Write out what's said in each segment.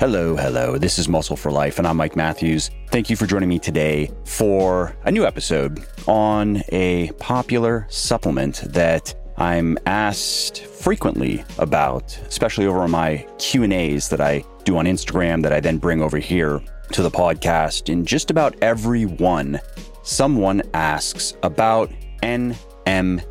Hello, hello. This is Muscle for Life, and I'm Mike Matthews. Thank you for joining me today for a new episode on a popular supplement that I'm asked frequently about, especially over my Q&As that I do on Instagram that I then bring over here to the podcast. In just about every one, someone asks about NMN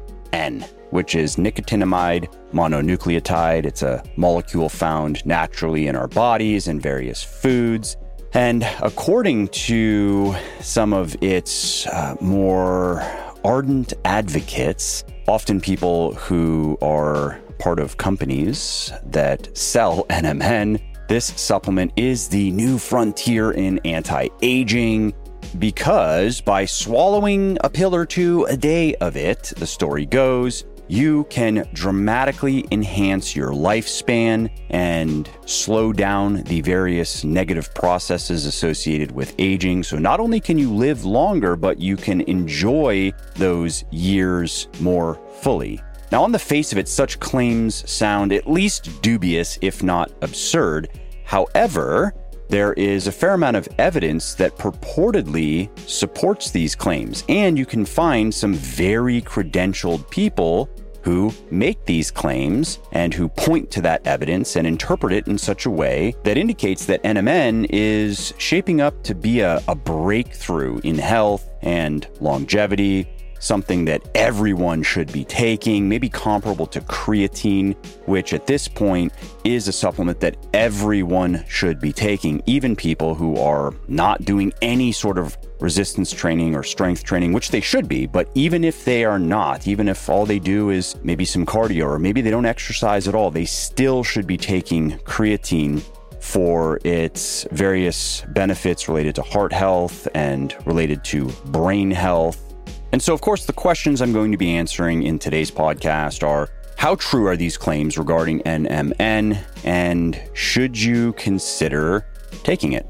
which is nicotinamide mononucleotide. It's a molecule found naturally in our bodies and various foods. And according to some of its uh, more ardent advocates, often people who are part of companies that sell NMN, this supplement is the new frontier in anti aging because by swallowing a pill or two a day of it, the story goes, you can dramatically enhance your lifespan and slow down the various negative processes associated with aging. So, not only can you live longer, but you can enjoy those years more fully. Now, on the face of it, such claims sound at least dubious, if not absurd. However, there is a fair amount of evidence that purportedly supports these claims, and you can find some very credentialed people who make these claims and who point to that evidence and interpret it in such a way that indicates that NMN is shaping up to be a, a breakthrough in health and longevity something that everyone should be taking, maybe comparable to creatine, which at this point is a supplement that everyone should be taking, even people who are not doing any sort of resistance training or strength training, which they should be. But even if they are not, even if all they do is maybe some cardio or maybe they don't exercise at all, they still should be taking creatine for its various benefits related to heart health and related to brain health and so, of course, the questions I'm going to be answering in today's podcast are how true are these claims regarding NMN, and should you consider taking it?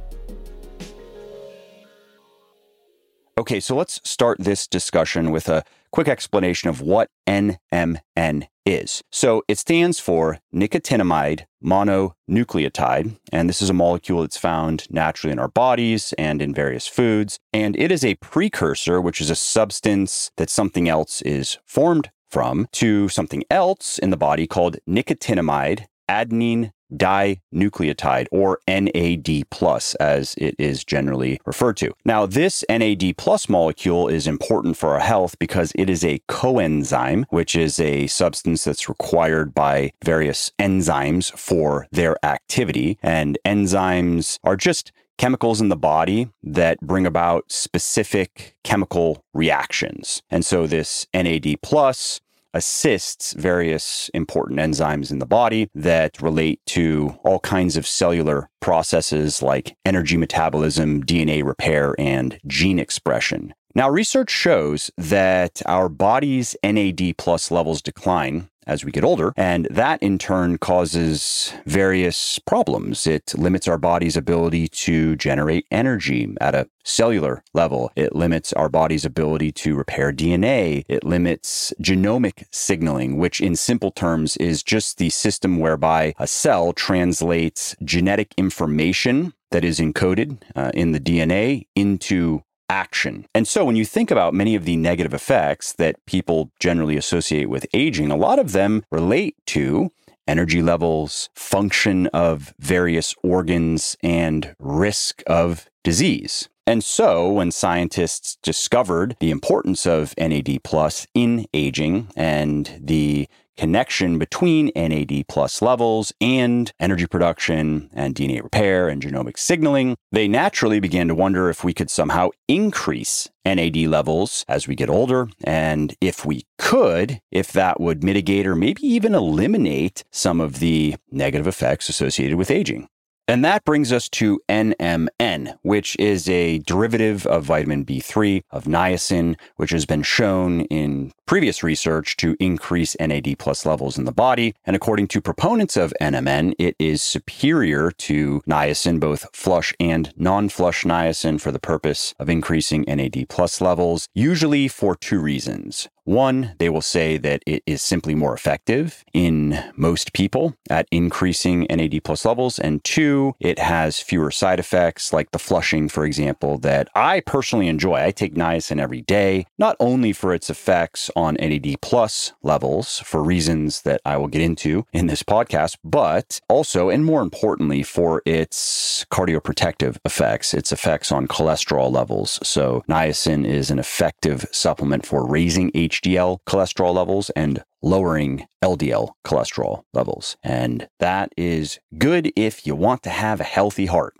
Okay, so let's start this discussion with a quick explanation of what NMN is. So it stands for nicotinamide mononucleotide, and this is a molecule that's found naturally in our bodies and in various foods. And it is a precursor, which is a substance that something else is formed from, to something else in the body called nicotinamide adenine dinucleotide or NAD plus as it is generally referred to. Now this NAD plus molecule is important for our health because it is a coenzyme which is a substance that's required by various enzymes for their activity and enzymes are just chemicals in the body that bring about specific chemical reactions. And so this NAD plus assists various important enzymes in the body that relate to all kinds of cellular processes like energy metabolism, DNA repair, and gene expression. Now, research shows that our body's NAD plus levels decline as we get older. And that in turn causes various problems. It limits our body's ability to generate energy at a cellular level. It limits our body's ability to repair DNA. It limits genomic signaling, which in simple terms is just the system whereby a cell translates genetic information that is encoded uh, in the DNA into action. And so when you think about many of the negative effects that people generally associate with aging, a lot of them relate to energy levels, function of various organs, and risk of disease. And so, when scientists discovered the importance of NAD plus in aging and the connection between NAD plus levels and energy production and DNA repair and genomic signaling, they naturally began to wonder if we could somehow increase NAD levels as we get older. And if we could, if that would mitigate or maybe even eliminate some of the negative effects associated with aging. And that brings us to NMN, which is a derivative of vitamin B3 of niacin, which has been shown in previous research to increase NAD plus levels in the body. And according to proponents of NMN, it is superior to niacin, both flush and non-flush niacin for the purpose of increasing NAD plus levels, usually for two reasons. One, they will say that it is simply more effective in most people at increasing NAD plus levels. And two, it has fewer side effects like the flushing, for example, that I personally enjoy. I take niacin every day, not only for its effects on NAD plus levels for reasons that I will get into in this podcast, but also, and more importantly, for its cardioprotective effects, its effects on cholesterol levels. So niacin is an effective supplement for raising HDL cholesterol levels and lowering LDL cholesterol levels. And that is good if you want to have a healthy heart.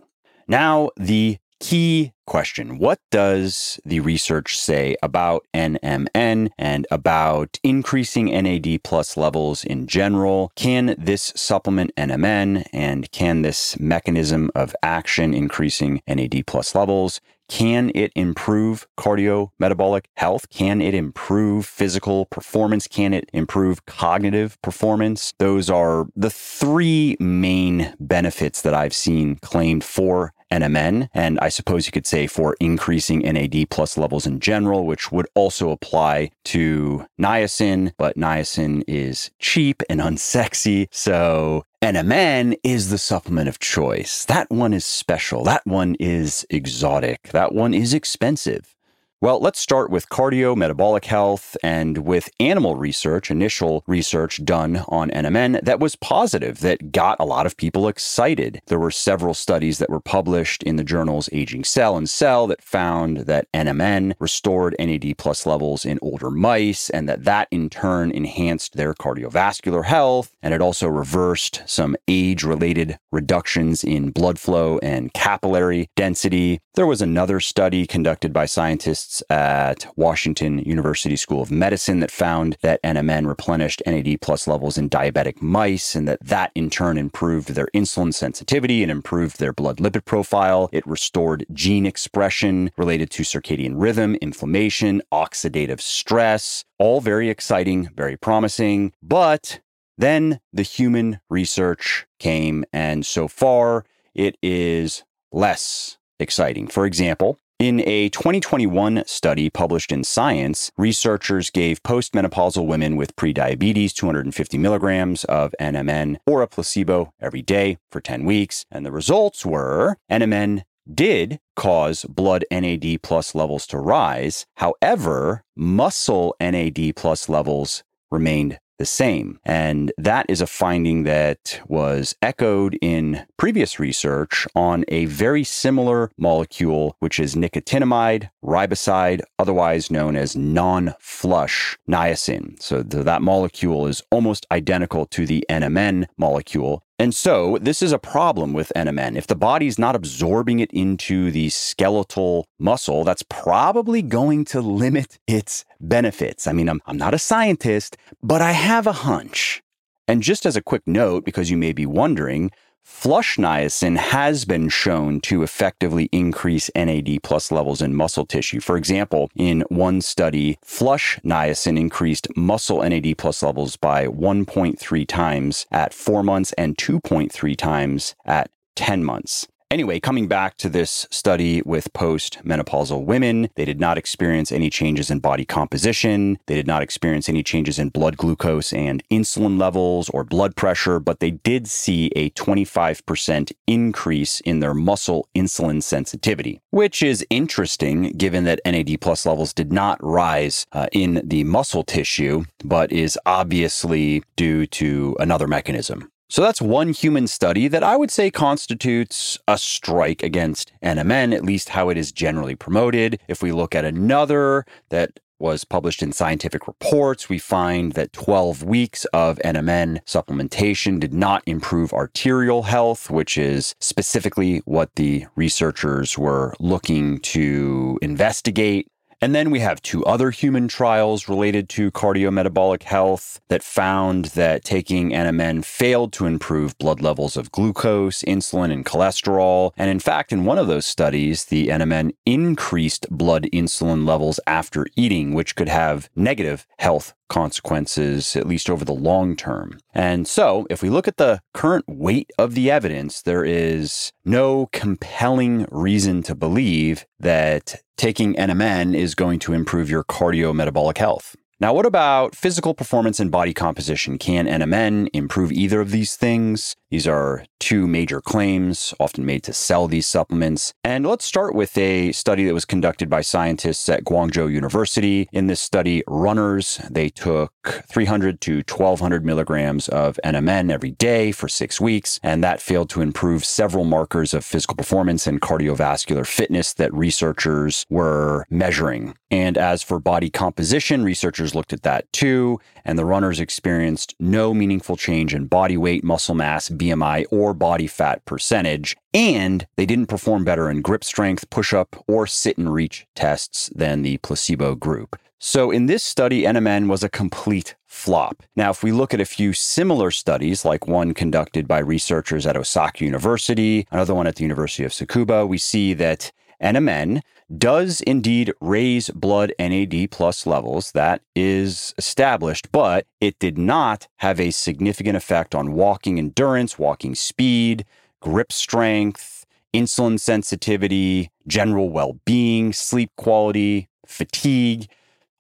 Now, the key question What does the research say about NMN and about increasing NAD plus levels in general? Can this supplement NMN and can this mechanism of action increasing NAD plus levels? Can it improve cardio metabolic health? Can it improve physical performance? Can it improve cognitive performance? Those are the three main benefits that I've seen claimed for NMN, and I suppose you could say for increasing NAD plus levels in general, which would also apply to niacin, but niacin is cheap and unsexy. So NMN is the supplement of choice. That one is special. That one is exotic. That one is expensive. Well, let's start with cardio metabolic health and with animal research, initial research done on NMN that was positive, that got a lot of people excited. There were several studies that were published in the journals Aging Cell and Cell that found that NMN restored NAD plus levels in older mice and that that in turn enhanced their cardiovascular health. And it also reversed some age related reductions in blood flow and capillary density. There was another study conducted by scientists at Washington University School of Medicine that found that NMN replenished NAD plus levels in diabetic mice and that that in turn improved their insulin sensitivity and improved their blood lipid profile. It restored gene expression related to circadian rhythm, inflammation, oxidative stress. All very exciting, very promising. But then the human research came, and so far it is less exciting. For example, in a 2021 study published in Science, researchers gave postmenopausal women with prediabetes 250 milligrams of NMN or a placebo every day for 10 weeks. And the results were NMN did cause blood NAD plus levels to rise. However, muscle NAD plus levels remained the same. And that is a finding that was echoed in previous research on a very similar molecule, which is nicotinamide riboside, otherwise known as non flush niacin. So that molecule is almost identical to the NMN molecule. And so this is a problem with NMN. If the body's not absorbing it into the skeletal muscle, that's probably going to limit its benefits. I mean, I'm, I'm not a scientist, but I have a hunch. And just as a quick note, because you may be wondering, Flush niacin has been shown to effectively increase NAD plus levels in muscle tissue. For example, in one study, flush niacin increased muscle NAD plus levels by 1.3 times at four months and 2.3 times at 10 months. Anyway, coming back to this study with post-menopausal women, they did not experience any changes in body composition. They did not experience any changes in blood glucose and insulin levels or blood pressure, but they did see a 25% increase in their muscle insulin sensitivity, which is interesting given that NAD plus levels did not rise uh, in the muscle tissue, but is obviously due to another mechanism. So that's one human study that I would say constitutes a strike against NMN, at least how it is generally promoted. If we look at another that was published in scientific reports, we find that 12 weeks of NMN supplementation did not improve arterial health, which is specifically what the researchers were looking to investigate. And then we have two other human trials related to cardiometabolic health that found that taking NMN failed to improve blood levels of glucose, insulin, and cholesterol. And in fact, in one of those studies, the NMN increased blood insulin levels after eating, which could have negative health consequences, at least over the long term. And so, if we look at the current weight of the evidence, there is no compelling reason to believe that taking NMN is going to improve your cardiometabolic health. Now, what about physical performance and body composition? Can NMN improve either of these things? These are two major claims, often made to sell these supplements. And let's start with a study that was conducted by scientists at Guangzhou University. In this study, runners, they took 300 to 1200 milligrams of NMN every day for six weeks, and that failed to improve several markers of physical performance and cardiovascular fitness that researchers were measuring. And as for body composition, researchers looked at that too, and the runners experienced no meaningful change in body weight, muscle mass, BMI, or body fat percentage. And they didn't perform better in grip strength, push up, or sit and reach tests than the placebo group. So in this study, NMN was a complete flop. Now, if we look at a few similar studies, like one conducted by researchers at Osaka University, another one at the University of Tsukuba, we see that NMN does indeed raise blood NAD plus levels. That is established, but it did not have a significant effect on walking endurance, walking speed, grip strength, insulin sensitivity, general well being, sleep quality, fatigue.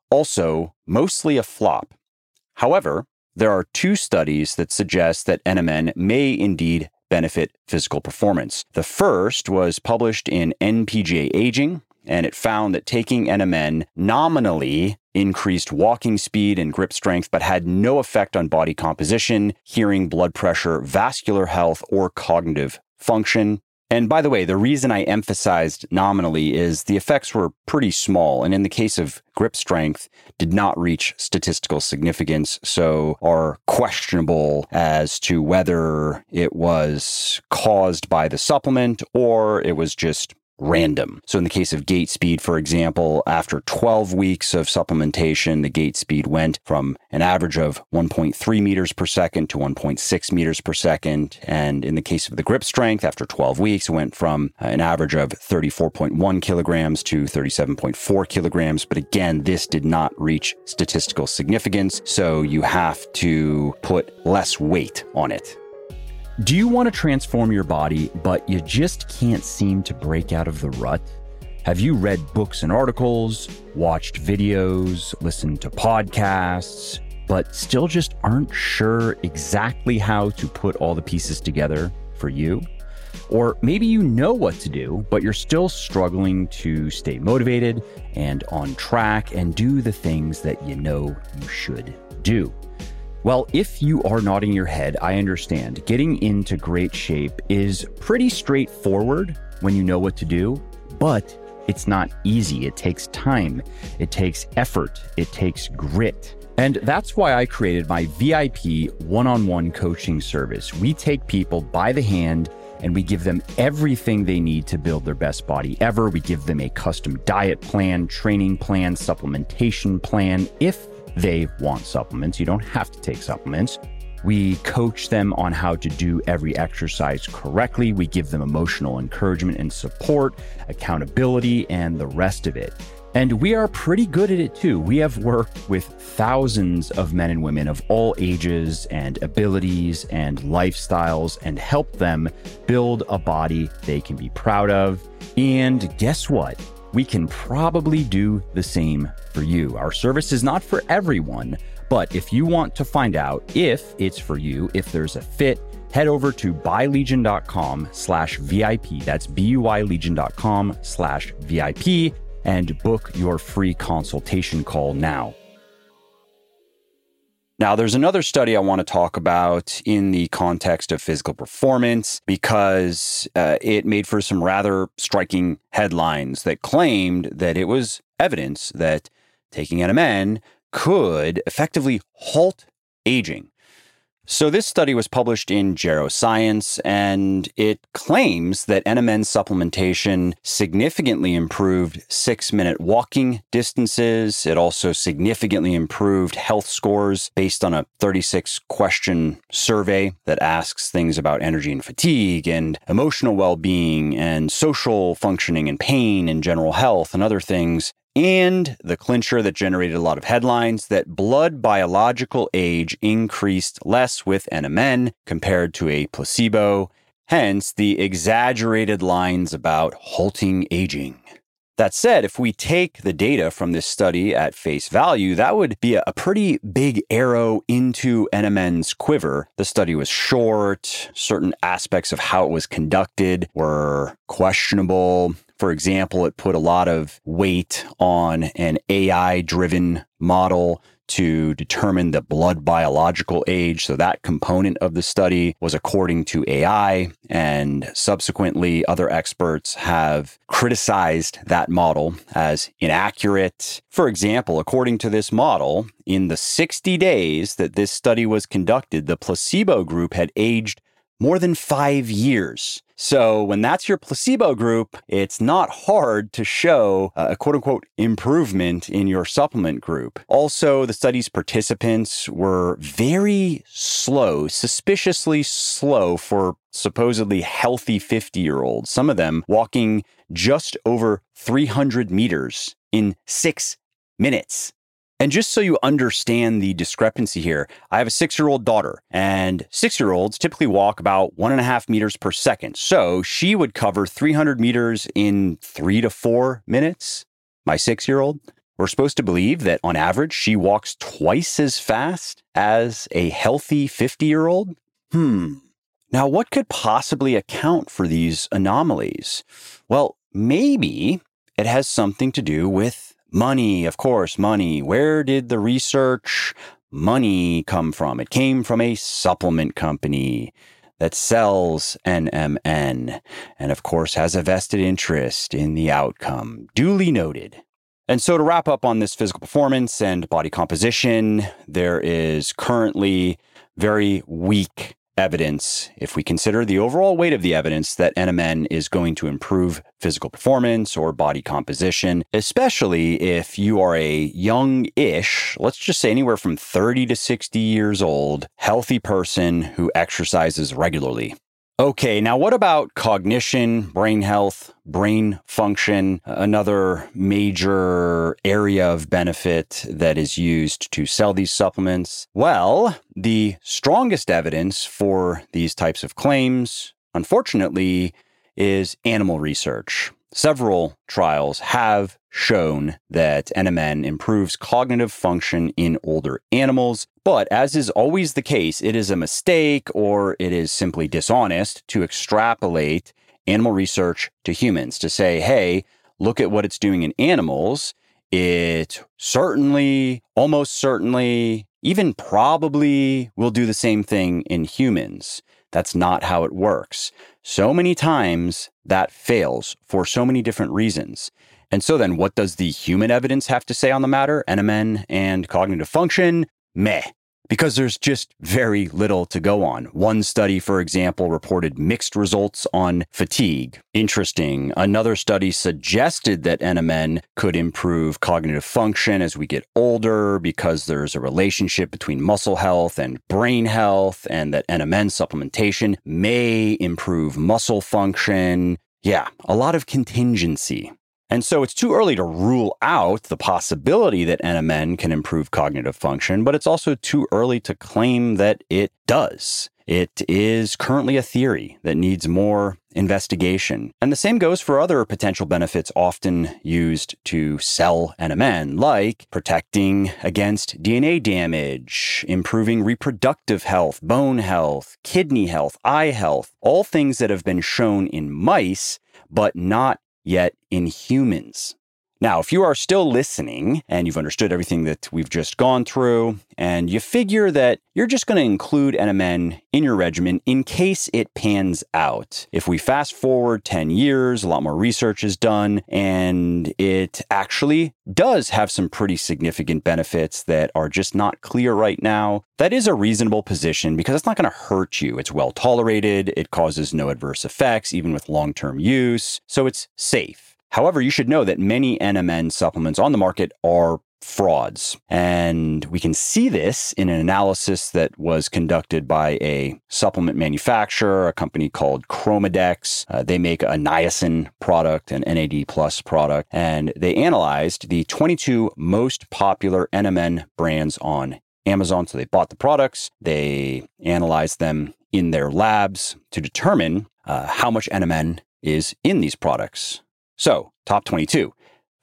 Also, mostly a flop. However, there are two studies that suggest that NMN may indeed benefit physical performance. The first was published in npj Aging, and it found that taking NMN nominally increased walking speed and grip strength, but had no effect on body composition, hearing, blood pressure, vascular health, or cognitive function. And by the way, the reason I emphasized nominally is the effects were pretty small, and in the case of grip strength, did not reach statistical significance, so are questionable as to whether it was caused by the supplement or it was just random. So in the case of gait speed, for example, after 12 weeks of supplementation, the gait speed went from an average of 1.3 meters per second to 1.6 meters per second. And in the case of the grip strength, after 12 weeks, it went from uh, an average of 34.1 kilograms to 37.4 kilograms. But again, this did not reach statistical significance. So you have to put less weight on it. Do you want to transform your body, but you just can't seem to break out of the rut? Have you read books and articles, watched videos, listened to podcasts, but still just aren't sure exactly how to put all the pieces together for you? Or maybe you know what to do, but you're still struggling to stay motivated and on track and do the things that you know you should do. Well, if you are nodding your head, I understand. Getting into great shape is pretty straightforward when you know what to do, but it's not easy. It takes time, it takes effort, it takes grit. And that's why I created my VIP one on one coaching service. We take people by the hand and we give them everything they need to build their best body ever. We give them a custom diet plan, training plan, supplementation plan. If they want supplements. You don't have to take supplements. We coach them on how to do every exercise correctly. We give them emotional encouragement and support, accountability, and the rest of it. And we are pretty good at it too. We have worked with thousands of men and women of all ages and abilities and lifestyles and helped them build a body they can be proud of. And guess what? We can probably do the same for you. Our service is not for everyone, but if you want to find out if it's for you, if there's a fit, head over to buylegion.com slash VIP. That's B-U-Y-Legion.com slash VIP and book your free consultation call now. Now, there's another study I want to talk about in the context of physical performance because uh, it made for some rather striking headlines that claimed that it was evidence that taking NMN could effectively halt aging. So, this study was published in Geroscience, and it claims that NMN supplementation significantly improved six minute walking distances. It also significantly improved health scores based on a 36 question survey that asks things about energy and fatigue, and emotional well being, and social functioning, and pain, and general health, and other things and the clincher that generated a lot of headlines that blood biological age increased less with NMN compared to a placebo, hence the exaggerated lines about halting aging. That said, if we take the data from this study at face value, that would be a pretty big arrow into NMN's quiver. The study was short, certain aspects of how it was conducted were questionable. For example, it put a lot of weight on an AI driven model to determine the blood biological age. So that component of the study was according to AI, and subsequently, other experts have criticized that model as inaccurate. For example, according to this model, in the 60 days that this study was conducted, the placebo group had aged more than five years. So when that's your placebo group, it's not hard to show a quote unquote improvement in your supplement group. Also, the study's participants were very slow, suspiciously slow for supposedly healthy 50 year olds, some of them walking just over 300 meters in six minutes. And just so you understand the discrepancy here, I have a six year old daughter, and six year olds typically walk about one and a half meters per second. So she would cover 300 meters in three to four minutes. My six year old, we're supposed to believe that on average, she walks twice as fast as a healthy 50 year old. Hmm. Now, what could possibly account for these anomalies? Well, maybe it has something to do with Money, of course, money. Where did the research money come from? It came from a supplement company that sells NMN and, of course, has a vested interest in the outcome. Duly noted. And so, to wrap up on this physical performance and body composition, there is currently very weak evidence, if we consider the overall weight of the evidence that NMN is going to improve physical performance or body composition, especially if you are a young ish, let's just say anywhere from 30 to 60 years old, healthy person who exercises regularly. Okay, now what about cognition, brain health, brain function? Another major area of benefit that is used to sell these supplements. Well, the strongest evidence for these types of claims, unfortunately, is animal research. Several trials have shown that NMN improves cognitive function in older animals, but as is always the case, it is a mistake or it is simply dishonest to extrapolate animal research to humans to say, hey, look at what it's doing in animals. It certainly, almost certainly, even probably will do the same thing in humans. That's not how it works. So many times that fails for so many different reasons. And so then, what does the human evidence have to say on the matter? NMN and cognitive function? Meh. Because there's just very little to go on. One study, for example, reported mixed results on fatigue. Interesting. Another study suggested that NMN could improve cognitive function as we get older because there's a relationship between muscle health and brain health, and that NMN supplementation may improve muscle function. Yeah, a lot of contingency. And so it's too early to rule out the possibility that NMN can improve cognitive function, but it's also too early to claim that it does. It is currently a theory that needs more investigation. And the same goes for other potential benefits often used to sell NMN, like protecting against DNA damage, improving reproductive health, bone health, kidney health, eye health, all things that have been shown in mice, but not yet in humans. Now, if you are still listening and you've understood everything that we've just gone through, and you figure that you're just going to include NMN in your regimen in case it pans out. If we fast forward 10 years, a lot more research is done, and it actually does have some pretty significant benefits that are just not clear right now, that is a reasonable position because it's not going to hurt you. It's well tolerated, it causes no adverse effects, even with long term use, so it's safe. However, you should know that many NMN supplements on the market are frauds. And we can see this in an analysis that was conducted by a supplement manufacturer, a company called ChromaDex. Uh, they make a niacin product, an NAD plus product, and they analyzed the 22 most popular NMN brands on Amazon. So they bought the products, they analyzed them in their labs to determine uh, how much NMN is in these products. So, top 22.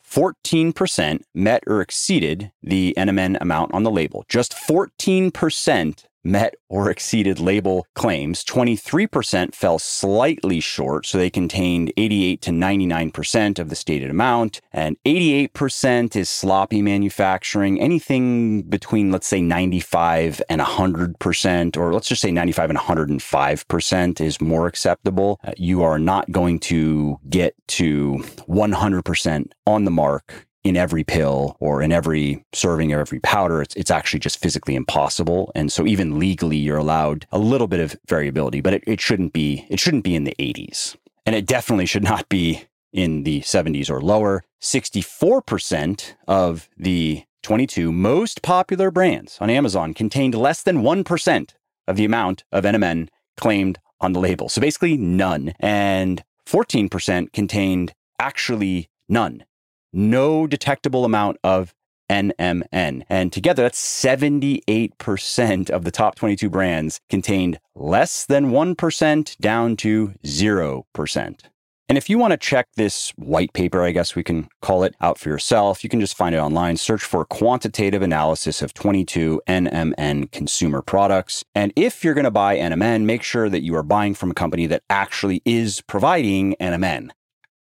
14% met or exceeded the NMN amount on the label. Just 14% met or exceeded label claims. 23% fell slightly short, so they contained 88 to 99% of the stated amount. And 88% is sloppy manufacturing. Anything between, let's say, 95 and 100%, or let's just say 95 and 105% is more acceptable. Uh, you are not going to get to 100% on the mark in every pill or in every serving or every powder. It's, it's actually just physically impossible. And so even legally, you're allowed a little bit of variability, but it, it shouldn't be, it shouldn't be in the 80s. And it definitely should not be in the 70s or lower. 64% of the 22 most popular brands on Amazon contained less than 1% of the amount of NMN claimed on the label. So basically none. And 14% contained actually none no detectable amount of NMN. And together, that's 78% of the top 22 brands contained less than 1% down to 0%. And if you want to check this white paper, I guess we can call it out for yourself, you can just find it online. Search for quantitative analysis of 22 NMN consumer products. And if you're going to buy NMN, make sure that you are buying from a company that actually is providing NMN.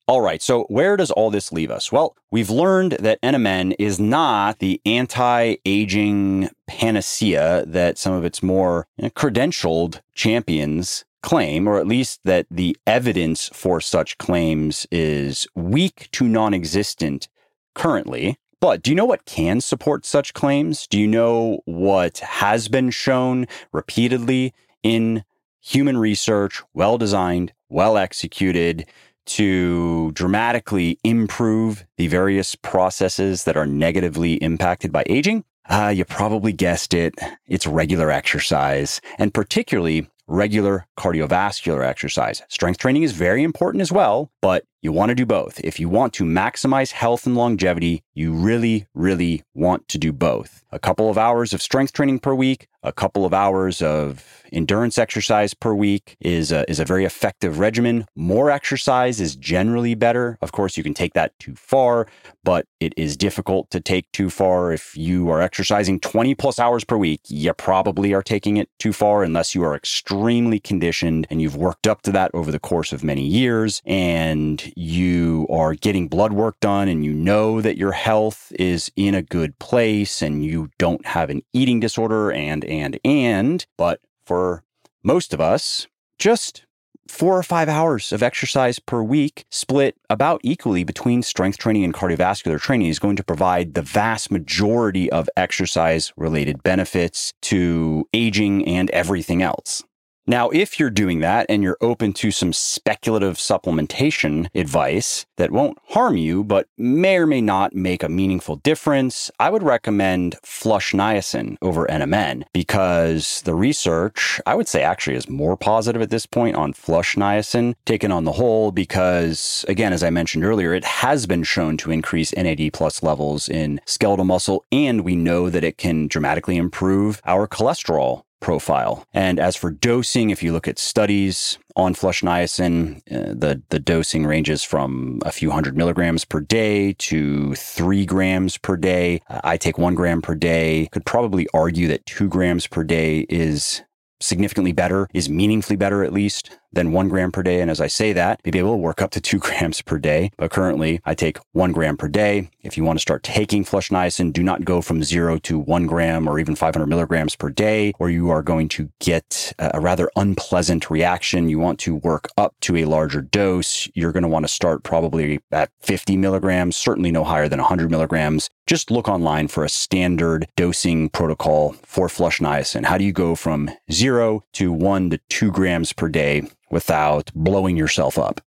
All right, so where does all this leave us? Well, we've learned that NMN is not the anti aging panacea that some of its more credentialed champions claim, or at least that the evidence for such claims is weak to non existent currently. But do you know what can support such claims? Do you know what has been shown repeatedly in human research, well designed, well executed? To dramatically improve the various processes that are negatively impacted by aging? Uh, you probably guessed it. It's regular exercise, and particularly regular cardiovascular exercise. Strength training is very important as well, but you want to do both. If you want to maximize health and longevity, you really, really want to do both. A couple of hours of strength training per week, a couple of hours of endurance exercise per week is a, is a very effective regimen. More exercise is generally better. Of course, you can take that too far, but it is difficult to take too far. If you are exercising 20 plus hours per week, you probably are taking it too far unless you are extremely conditioned and you've worked up to that over the course of many years and you are getting blood work done and you know that your health is in a good place and you don't have an eating disorder and, and, and, but for most of us, just four or five hours of exercise per week, split about equally between strength training and cardiovascular training, is going to provide the vast majority of exercise related benefits to aging and everything else. Now, if you're doing that and you're open to some speculative supplementation advice that won't harm you, but may or may not make a meaningful difference, I would recommend flush niacin over NMN because the research, I would say actually is more positive at this point on flush niacin taken on the whole because, again, as I mentioned earlier, it has been shown to increase NAD plus levels in skeletal muscle, and we know that it can dramatically improve our cholesterol profile. And as for dosing, if you look at studies on flush niacin, uh, the, the dosing ranges from a few hundred milligrams per day to three grams per day. I take one gram per day. Could probably argue that two grams per day is significantly better, is meaningfully better at least than one gram per day. And as I say that, maybe able to work up to two grams per day. But currently, I take one gram per day. If you want to start taking flush niacin, do not go from zero to one gram or even 500 milligrams per day, or you are going to get a rather unpleasant reaction. You want to work up to a larger dose. You're going to want to start probably at 50 milligrams, certainly no higher than 100 milligrams. Just look online for a standard dosing protocol for flush niacin. How do you go from zero to one to two grams per day without blowing yourself up.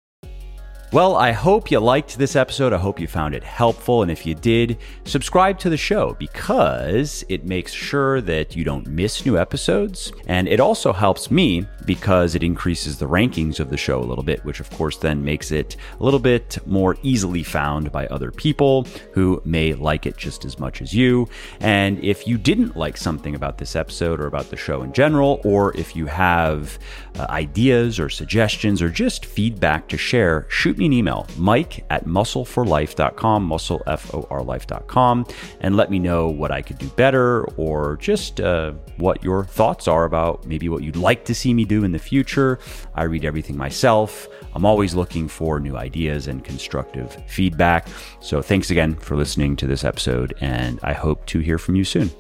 Well, I hope you liked this episode. I hope you found it helpful. And if you did, subscribe to the show because it makes sure that you don't miss new episodes. And it also helps me because it increases the rankings of the show a little bit, which of course then makes it a little bit more easily found by other people who may like it just as much as you. And if you didn't like something about this episode or about the show in general, or if you have uh, ideas or suggestions or just feedback to share, shoot me an email, mike at muscleforlife.com, muscle, F O R life.com, and let me know what I could do better or just uh, what your thoughts are about maybe what you'd like to see me in the future. I read everything myself. I'm always looking for new ideas and constructive feedback. So thanks again for listening to this episode, and I hope to hear from you soon.